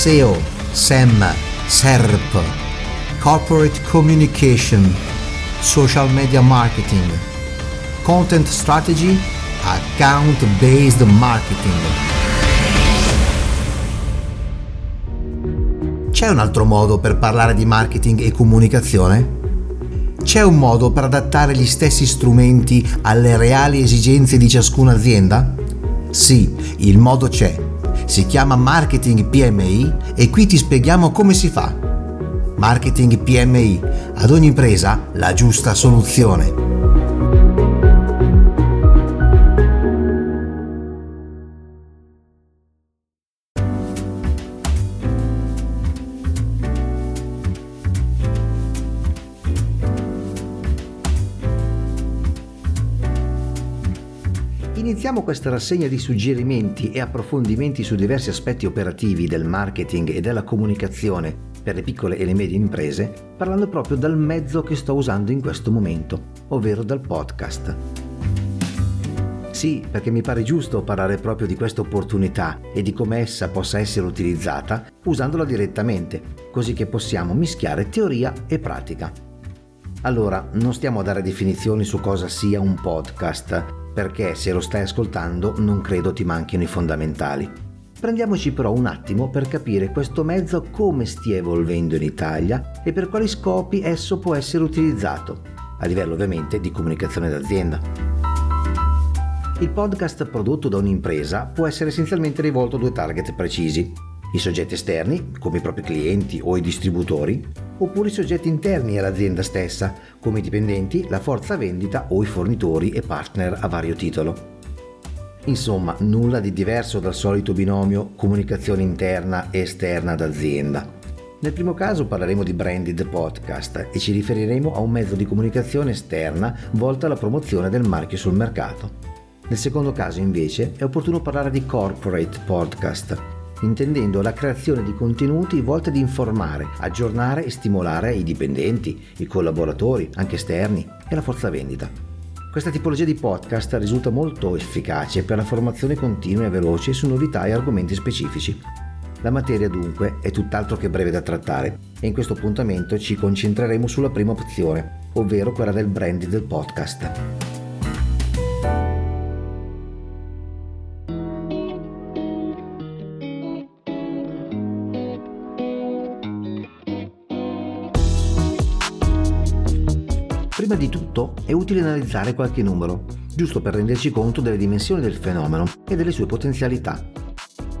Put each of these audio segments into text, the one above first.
SEO, SEM, SERP, Corporate Communication, Social Media Marketing, Content Strategy, Account Based Marketing. C'è un altro modo per parlare di marketing e comunicazione? C'è un modo per adattare gli stessi strumenti alle reali esigenze di ciascuna azienda? Sì, il modo c'è. Si chiama Marketing PMI e qui ti spieghiamo come si fa. Marketing PMI, ad ogni impresa la giusta soluzione. Iniziamo questa rassegna di suggerimenti e approfondimenti su diversi aspetti operativi del marketing e della comunicazione per le piccole e le medie imprese, parlando proprio dal mezzo che sto usando in questo momento, ovvero dal podcast. Sì, perché mi pare giusto parlare proprio di questa opportunità e di come essa possa essere utilizzata usandola direttamente, così che possiamo mischiare teoria e pratica. Allora, non stiamo a dare definizioni su cosa sia un podcast, perché se lo stai ascoltando non credo ti manchino i fondamentali. Prendiamoci però un attimo per capire questo mezzo come stia evolvendo in Italia e per quali scopi esso può essere utilizzato, a livello ovviamente di comunicazione d'azienda. Il podcast prodotto da un'impresa può essere essenzialmente rivolto a due target precisi, i soggetti esterni, come i propri clienti o i distributori, oppure i soggetti interni all'azienda stessa, come i dipendenti, la forza vendita o i fornitori e partner a vario titolo. Insomma, nulla di diverso dal solito binomio comunicazione interna e esterna d'azienda. Nel primo caso parleremo di branded podcast e ci riferiremo a un mezzo di comunicazione esterna volta alla promozione del marchio sul mercato. Nel secondo caso invece è opportuno parlare di corporate podcast, intendendo la creazione di contenuti volti ad informare, aggiornare e stimolare i dipendenti, i collaboratori, anche esterni, e la forza vendita. Questa tipologia di podcast risulta molto efficace per la formazione continua e veloce su novità e argomenti specifici. La materia dunque è tutt'altro che breve da trattare e in questo appuntamento ci concentreremo sulla prima opzione, ovvero quella del branding del podcast. Utile analizzare qualche numero, giusto per renderci conto delle dimensioni del fenomeno e delle sue potenzialità.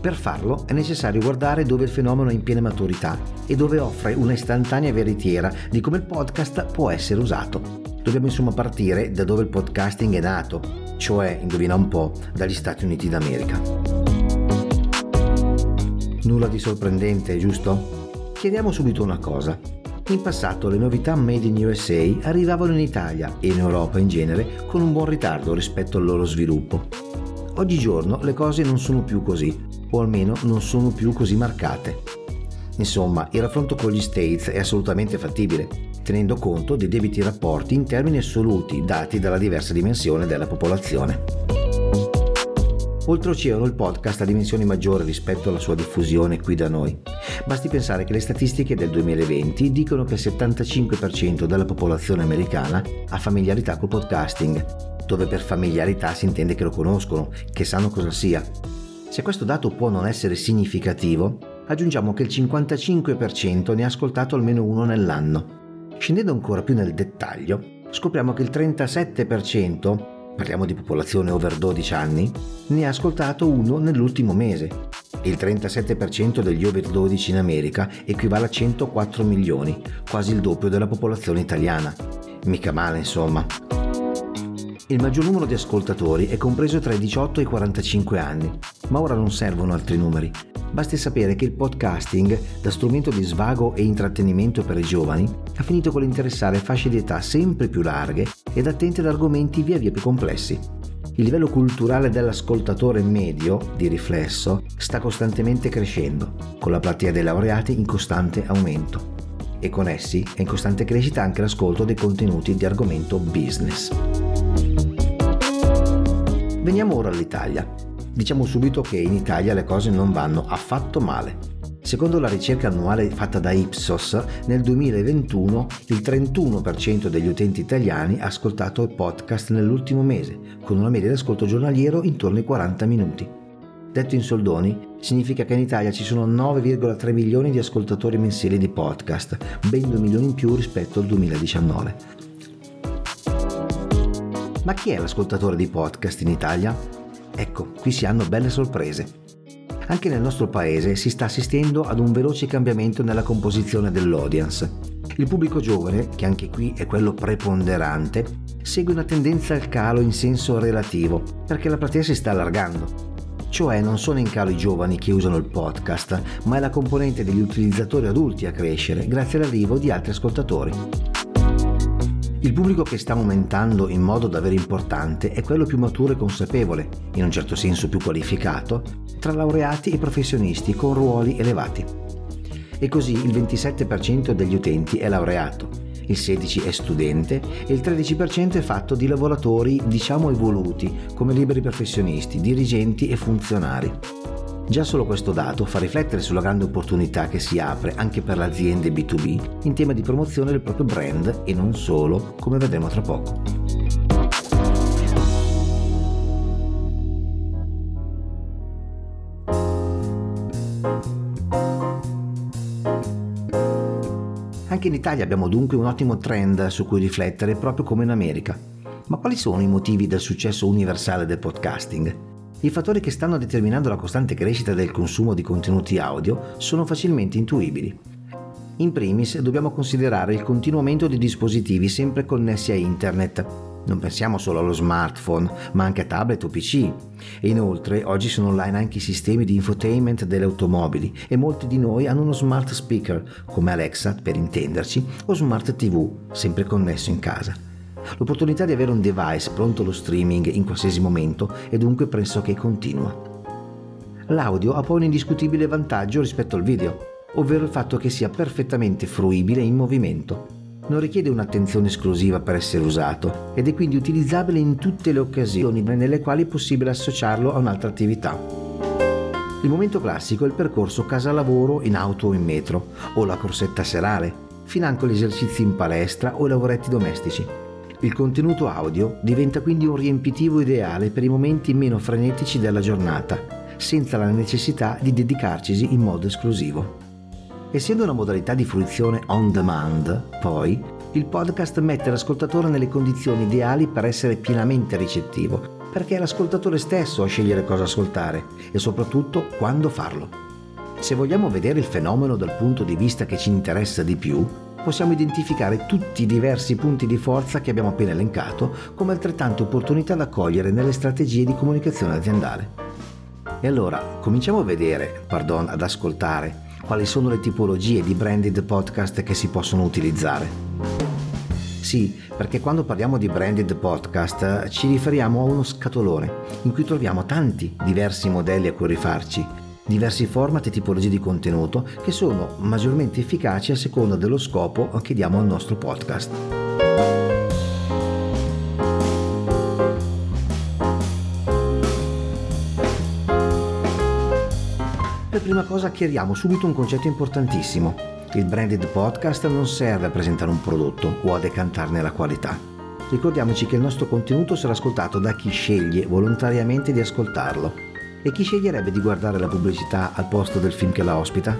Per farlo è necessario guardare dove il fenomeno è in piena maturità e dove offre una istantanea veritiera di come il podcast può essere usato. Dobbiamo insomma partire da dove il podcasting è nato, cioè, indovina un po', dagli Stati Uniti d'America. Nulla di sorprendente, giusto? Chiediamo subito una cosa. In passato le novità made in USA arrivavano in Italia e in Europa in genere con un buon ritardo rispetto al loro sviluppo. Oggigiorno le cose non sono più così, o almeno non sono più così marcate. Insomma, il raffronto con gli States è assolutamente fattibile, tenendo conto dei debiti rapporti in termini assoluti dati dalla diversa dimensione della popolazione. Oltreoceano il podcast ha dimensioni maggiori rispetto alla sua diffusione qui da noi. Basti pensare che le statistiche del 2020 dicono che il 75% della popolazione americana ha familiarità col podcasting, dove per familiarità si intende che lo conoscono, che sanno cosa sia. Se questo dato può non essere significativo, aggiungiamo che il 55% ne ha ascoltato almeno uno nell'anno. Scendendo ancora più nel dettaglio, scopriamo che il 37% parliamo di popolazione over 12 anni, ne ha ascoltato uno nell'ultimo mese. Il 37% degli over 12 in America equivale a 104 milioni, quasi il doppio della popolazione italiana. Mica male, insomma. Il maggior numero di ascoltatori è compreso tra i 18 e i 45 anni, ma ora non servono altri numeri. Basti sapere che il podcasting, da strumento di svago e intrattenimento per i giovani, ha finito con l'interessare fasce di età sempre più larghe ed attente ad argomenti via via più complessi. Il livello culturale dell'ascoltatore medio, di riflesso, sta costantemente crescendo, con la platea dei laureati in costante aumento. E con essi è in costante crescita anche l'ascolto dei contenuti di argomento business. Veniamo ora all'Italia. Diciamo subito che in Italia le cose non vanno affatto male. Secondo la ricerca annuale fatta da Ipsos, nel 2021 il 31% degli utenti italiani ha ascoltato il podcast nell'ultimo mese, con una media di ascolto giornaliero intorno ai 40 minuti. Detto in soldoni, significa che in Italia ci sono 9,3 milioni di ascoltatori mensili di podcast, ben 2 milioni in più rispetto al 2019. Ma chi è l'ascoltatore di podcast in Italia? Ecco, qui si hanno belle sorprese. Anche nel nostro paese si sta assistendo ad un veloce cambiamento nella composizione dell'audience. Il pubblico giovane, che anche qui è quello preponderante, segue una tendenza al calo in senso relativo, perché la platea si sta allargando. Cioè non sono in calo i giovani che usano il podcast, ma è la componente degli utilizzatori adulti a crescere grazie all'arrivo di altri ascoltatori. Il pubblico che sta aumentando in modo davvero importante è quello più maturo e consapevole, in un certo senso più qualificato, tra laureati e professionisti con ruoli elevati. E così il 27% degli utenti è laureato, il 16% è studente e il 13% è fatto di lavoratori diciamo evoluti come liberi professionisti, dirigenti e funzionari. Già solo questo dato fa riflettere sulla grande opportunità che si apre anche per le aziende B2B in tema di promozione del proprio brand e non solo, come vedremo tra poco. Anche in Italia abbiamo dunque un ottimo trend su cui riflettere proprio come in America. Ma quali sono i motivi del successo universale del podcasting? I fattori che stanno determinando la costante crescita del consumo di contenuti audio sono facilmente intuibili. In primis dobbiamo considerare il continuo aumento di dispositivi sempre connessi a internet. Non pensiamo solo allo smartphone, ma anche a tablet o PC. E inoltre oggi sono online anche i sistemi di infotainment delle automobili e molti di noi hanno uno smart speaker, come Alexa per intenderci, o smart TV, sempre connesso in casa. L'opportunità di avere un device pronto allo streaming in qualsiasi momento è dunque pressoché continua. L'audio ha poi un indiscutibile vantaggio rispetto al video, ovvero il fatto che sia perfettamente fruibile in movimento. Non richiede un'attenzione esclusiva per essere usato ed è quindi utilizzabile in tutte le occasioni nelle quali è possibile associarlo a un'altra attività. Il momento classico è il percorso casa-lavoro in auto o in metro, o la corsetta serale, financo gli esercizi in palestra o i lavoretti domestici. Il contenuto audio diventa quindi un riempitivo ideale per i momenti meno frenetici della giornata, senza la necessità di dedicarcisi in modo esclusivo. Essendo una modalità di fruizione on demand, poi, il podcast mette l'ascoltatore nelle condizioni ideali per essere pienamente ricettivo, perché è l'ascoltatore stesso a scegliere cosa ascoltare e soprattutto quando farlo. Se vogliamo vedere il fenomeno dal punto di vista che ci interessa di più, possiamo identificare tutti i diversi punti di forza che abbiamo appena elencato come altrettante opportunità da cogliere nelle strategie di comunicazione aziendale. E allora cominciamo a vedere, pardon, ad ascoltare quali sono le tipologie di branded podcast che si possono utilizzare. Sì, perché quando parliamo di branded podcast ci riferiamo a uno scatolone in cui troviamo tanti diversi modelli a cui rifarci diversi format e tipologie di contenuto che sono maggiormente efficaci a seconda dello scopo che diamo al nostro podcast. Per prima cosa chiariamo subito un concetto importantissimo. Il branded podcast non serve a presentare un prodotto o a decantarne la qualità. Ricordiamoci che il nostro contenuto sarà ascoltato da chi sceglie volontariamente di ascoltarlo e chi sceglierebbe di guardare la pubblicità al posto del film che la ospita?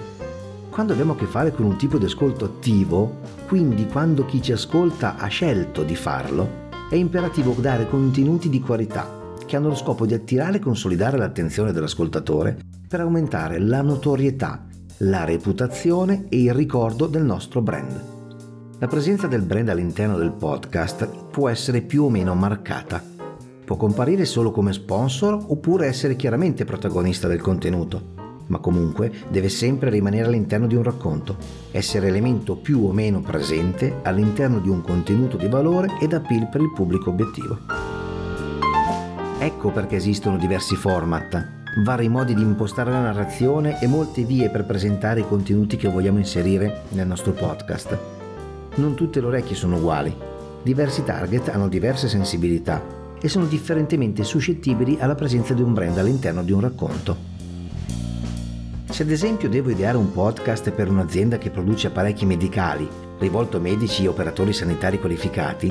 Quando abbiamo a che fare con un tipo di ascolto attivo, quindi quando chi ci ascolta ha scelto di farlo, è imperativo dare contenuti di qualità che hanno lo scopo di attirare e consolidare l'attenzione dell'ascoltatore per aumentare la notorietà, la reputazione e il ricordo del nostro brand. La presenza del brand all'interno del podcast può essere più o meno marcata Può comparire solo come sponsor oppure essere chiaramente protagonista del contenuto, ma comunque deve sempre rimanere all'interno di un racconto, essere elemento più o meno presente all'interno di un contenuto di valore ed appeal per il pubblico obiettivo. Ecco perché esistono diversi format, vari modi di impostare la narrazione e molte vie per presentare i contenuti che vogliamo inserire nel nostro podcast. Non tutte le orecchie sono uguali, diversi target hanno diverse sensibilità e sono differentemente suscettibili alla presenza di un brand all'interno di un racconto. Se ad esempio devo ideare un podcast per un'azienda che produce apparecchi medicali, rivolto a medici e operatori sanitari qualificati,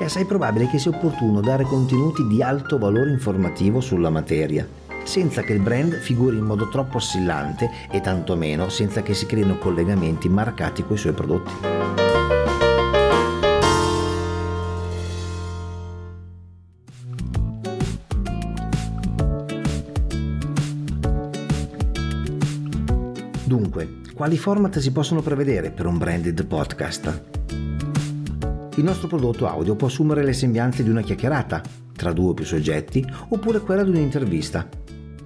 è assai probabile che sia opportuno dare contenuti di alto valore informativo sulla materia, senza che il brand figuri in modo troppo assillante e tantomeno senza che si creino collegamenti marcati coi suoi prodotti. Quali format si possono prevedere per un branded podcast? Il nostro prodotto audio può assumere le sembianze di una chiacchierata tra due o più soggetti oppure quella di un'intervista.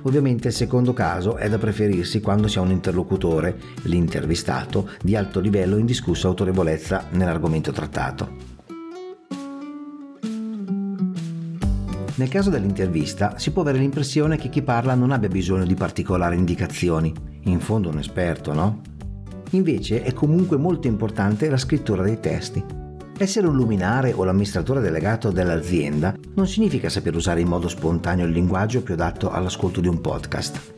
Ovviamente il secondo caso è da preferirsi quando si ha un interlocutore, l'intervistato, di alto livello e indiscussa autorevolezza nell'argomento trattato. Nel caso dell'intervista si può avere l'impressione che chi parla non abbia bisogno di particolari indicazioni, in fondo un esperto, no? Invece è comunque molto importante la scrittura dei testi. Essere un luminare o l'amministratore delegato dell'azienda non significa saper usare in modo spontaneo il linguaggio più adatto all'ascolto di un podcast.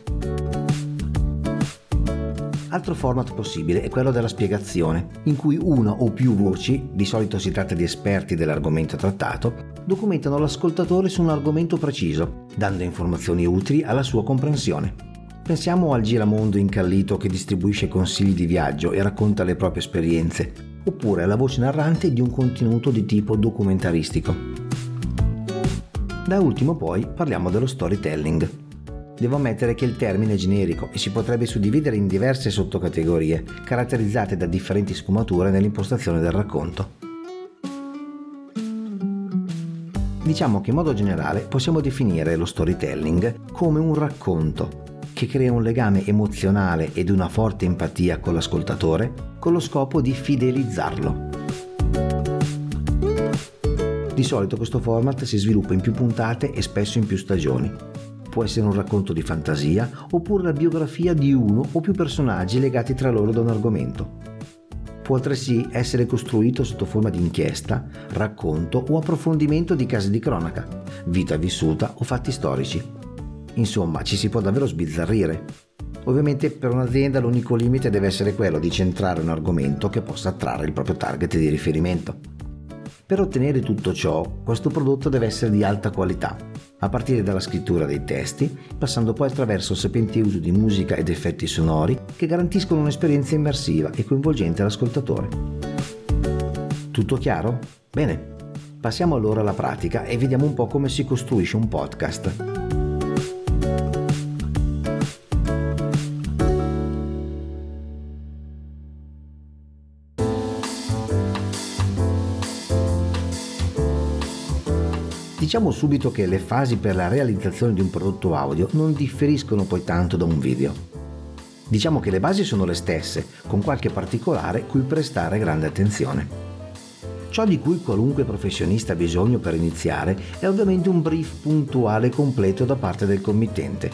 Altro format possibile è quello della spiegazione, in cui una o più voci, di solito si tratta di esperti dell'argomento trattato, documentano l'ascoltatore su un argomento preciso, dando informazioni utili alla sua comprensione. Pensiamo al giramondo incallito che distribuisce consigli di viaggio e racconta le proprie esperienze, oppure alla voce narrante di un contenuto di tipo documentaristico. Da ultimo poi parliamo dello storytelling. Devo ammettere che il termine è generico e si potrebbe suddividere in diverse sottocategorie, caratterizzate da differenti sfumature nell'impostazione del racconto. Diciamo che in modo generale possiamo definire lo storytelling come un racconto che crea un legame emozionale ed una forte empatia con l'ascoltatore con lo scopo di fidelizzarlo. Di solito questo format si sviluppa in più puntate e spesso in più stagioni. Può essere un racconto di fantasia oppure la biografia di uno o più personaggi legati tra loro da un argomento può altresì essere costruito sotto forma di inchiesta, racconto o approfondimento di casi di cronaca, vita vissuta o fatti storici. Insomma, ci si può davvero sbizzarrire. Ovviamente per un'azienda l'unico limite deve essere quello di centrare un argomento che possa attrarre il proprio target di riferimento. Per ottenere tutto ciò, questo prodotto deve essere di alta qualità, a partire dalla scrittura dei testi, passando poi attraverso il sapiente uso di musica ed effetti sonori che garantiscono un'esperienza immersiva e coinvolgente all'ascoltatore. Tutto chiaro? Bene, passiamo allora alla pratica e vediamo un po' come si costruisce un podcast. Diciamo subito che le fasi per la realizzazione di un prodotto audio non differiscono poi tanto da un video. Diciamo che le basi sono le stesse, con qualche particolare cui prestare grande attenzione. Ciò di cui qualunque professionista ha bisogno per iniziare è ovviamente un brief puntuale e completo da parte del committente,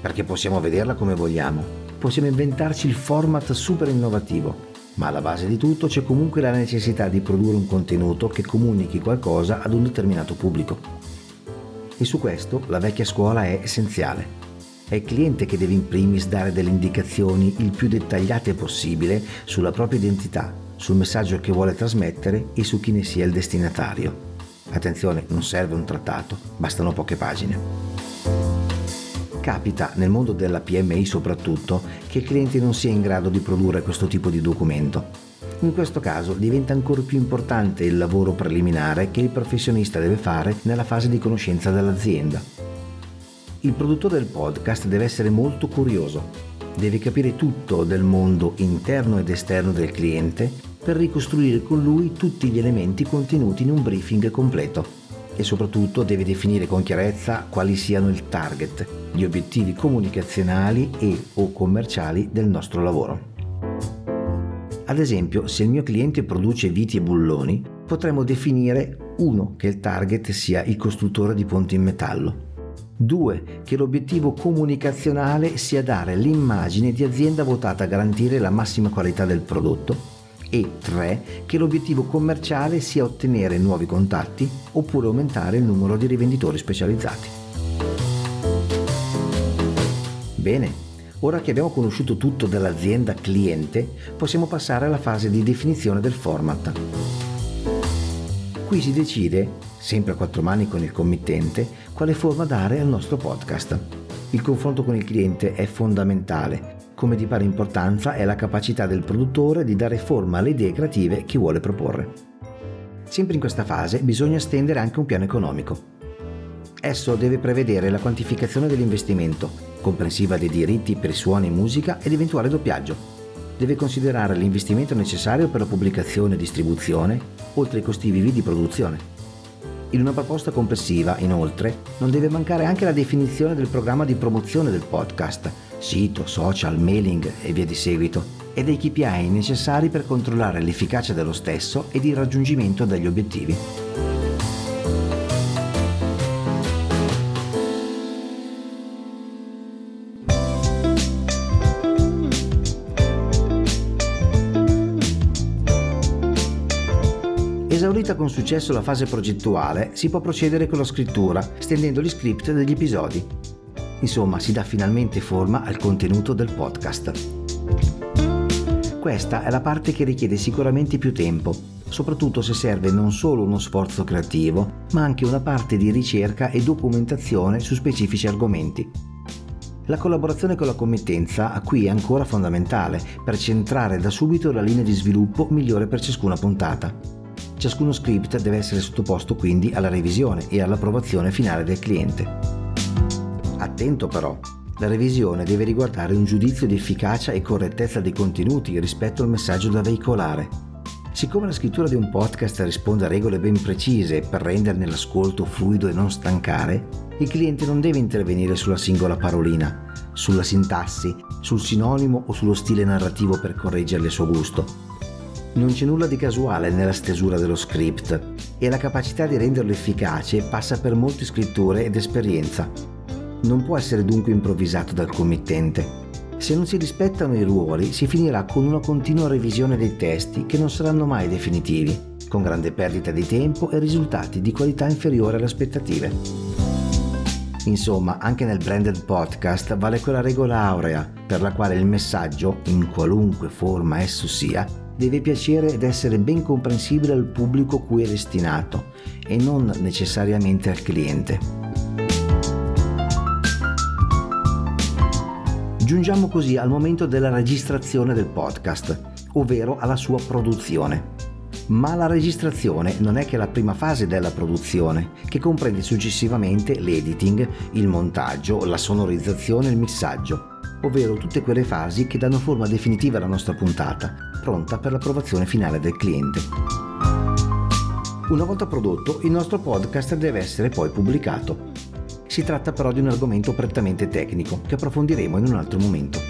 perché possiamo vederla come vogliamo, possiamo inventarci il format super innovativo, ma alla base di tutto c'è comunque la necessità di produrre un contenuto che comunichi qualcosa ad un determinato pubblico. E su questo la vecchia scuola è essenziale. È il cliente che deve in primis dare delle indicazioni il più dettagliate possibile sulla propria identità, sul messaggio che vuole trasmettere e su chi ne sia il destinatario. Attenzione, non serve un trattato, bastano poche pagine. Capita, nel mondo della PMI soprattutto, che il cliente non sia in grado di produrre questo tipo di documento. In questo caso diventa ancora più importante il lavoro preliminare che il professionista deve fare nella fase di conoscenza dell'azienda. Il produttore del podcast deve essere molto curioso, deve capire tutto del mondo interno ed esterno del cliente per ricostruire con lui tutti gli elementi contenuti in un briefing completo e soprattutto deve definire con chiarezza quali siano il target, gli obiettivi comunicazionali e o commerciali del nostro lavoro. Ad esempio, se il mio cliente produce viti e bulloni, potremmo definire 1. che il target sia il costruttore di ponti in metallo, 2. Che l'obiettivo comunicazionale sia dare l'immagine di azienda votata a garantire la massima qualità del prodotto e 3. Che l'obiettivo commerciale sia ottenere nuovi contatti oppure aumentare il numero di rivenditori specializzati. Bene, Ora che abbiamo conosciuto tutto dell'azienda cliente, possiamo passare alla fase di definizione del format. Qui si decide, sempre a quattro mani con il committente, quale forma dare al nostro podcast. Il confronto con il cliente è fondamentale. Come di pari importanza è la capacità del produttore di dare forma alle idee creative che vuole proporre. Sempre in questa fase bisogna stendere anche un piano economico. Esso deve prevedere la quantificazione dell'investimento, comprensiva dei diritti per suoni e musica ed eventuale doppiaggio. Deve considerare l'investimento necessario per la pubblicazione e distribuzione, oltre ai costi vivi di produzione. In una proposta complessiva, inoltre, non deve mancare anche la definizione del programma di promozione del podcast, sito, social, mailing e via di seguito, e dei KPI necessari per controllare l'efficacia dello stesso ed il raggiungimento degli obiettivi. Esaurita con successo la fase progettuale, si può procedere con la scrittura, stendendo gli script degli episodi. Insomma, si dà finalmente forma al contenuto del podcast. Questa è la parte che richiede sicuramente più tempo, soprattutto se serve non solo uno sforzo creativo, ma anche una parte di ricerca e documentazione su specifici argomenti. La collaborazione con la committenza qui è ancora fondamentale per centrare da subito la linea di sviluppo migliore per ciascuna puntata. Ciascuno script deve essere sottoposto quindi alla revisione e all'approvazione finale del cliente. Attento però, la revisione deve riguardare un giudizio di efficacia e correttezza dei contenuti rispetto al messaggio da veicolare. Siccome la scrittura di un podcast risponde a regole ben precise per renderne l'ascolto fluido e non stancare, il cliente non deve intervenire sulla singola parolina, sulla sintassi, sul sinonimo o sullo stile narrativo per correggerle a suo gusto, non c'è nulla di casuale nella stesura dello script e la capacità di renderlo efficace passa per molte scritture ed esperienza. Non può essere dunque improvvisato dal committente. Se non si rispettano i ruoli si finirà con una continua revisione dei testi che non saranno mai definitivi, con grande perdita di tempo e risultati di qualità inferiore alle aspettative. Insomma, anche nel branded podcast vale quella regola aurea per la quale il messaggio, in qualunque forma esso sia, deve piacere ed essere ben comprensibile al pubblico cui è destinato e non necessariamente al cliente. Giungiamo così al momento della registrazione del podcast, ovvero alla sua produzione. Ma la registrazione non è che la prima fase della produzione, che comprende successivamente l'editing, il montaggio, la sonorizzazione e il missaggio ovvero tutte quelle fasi che danno forma definitiva alla nostra puntata, pronta per l'approvazione finale del cliente. Una volta prodotto, il nostro podcast deve essere poi pubblicato. Si tratta però di un argomento prettamente tecnico che approfondiremo in un altro momento.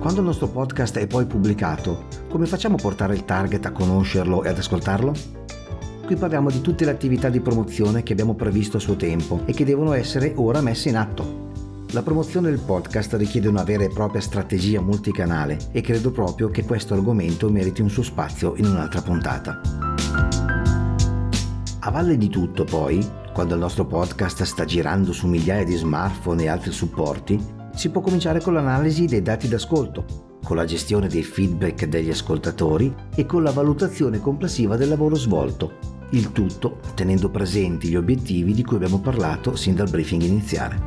Quando il nostro podcast è poi pubblicato, come facciamo a portare il target a conoscerlo e ad ascoltarlo? Qui parliamo di tutte le attività di promozione che abbiamo previsto a suo tempo e che devono essere ora messe in atto. La promozione del podcast richiede una vera e propria strategia multicanale e credo proprio che questo argomento meriti un suo spazio in un'altra puntata. A valle di tutto, poi, quando il nostro podcast sta girando su migliaia di smartphone e altri supporti, si può cominciare con l'analisi dei dati d'ascolto, con la gestione dei feedback degli ascoltatori e con la valutazione complessiva del lavoro svolto, il tutto tenendo presenti gli obiettivi di cui abbiamo parlato sin dal briefing iniziale.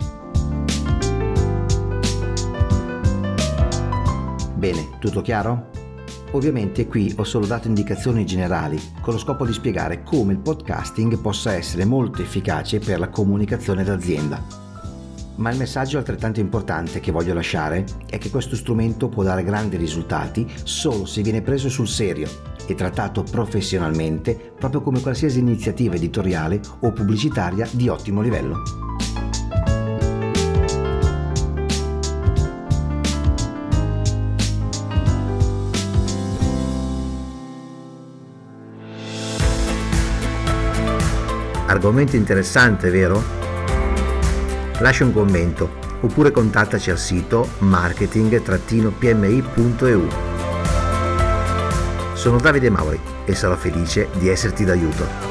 Bene, tutto chiaro? Ovviamente qui ho solo dato indicazioni generali con lo scopo di spiegare come il podcasting possa essere molto efficace per la comunicazione d'azienda. Ma il messaggio altrettanto importante che voglio lasciare è che questo strumento può dare grandi risultati solo se viene preso sul serio e trattato professionalmente proprio come qualsiasi iniziativa editoriale o pubblicitaria di ottimo livello. Argomento interessante, vero? Lascia un commento oppure contattaci al sito marketing-pmi.eu. Sono Davide Mauri e sarò felice di esserti d'aiuto.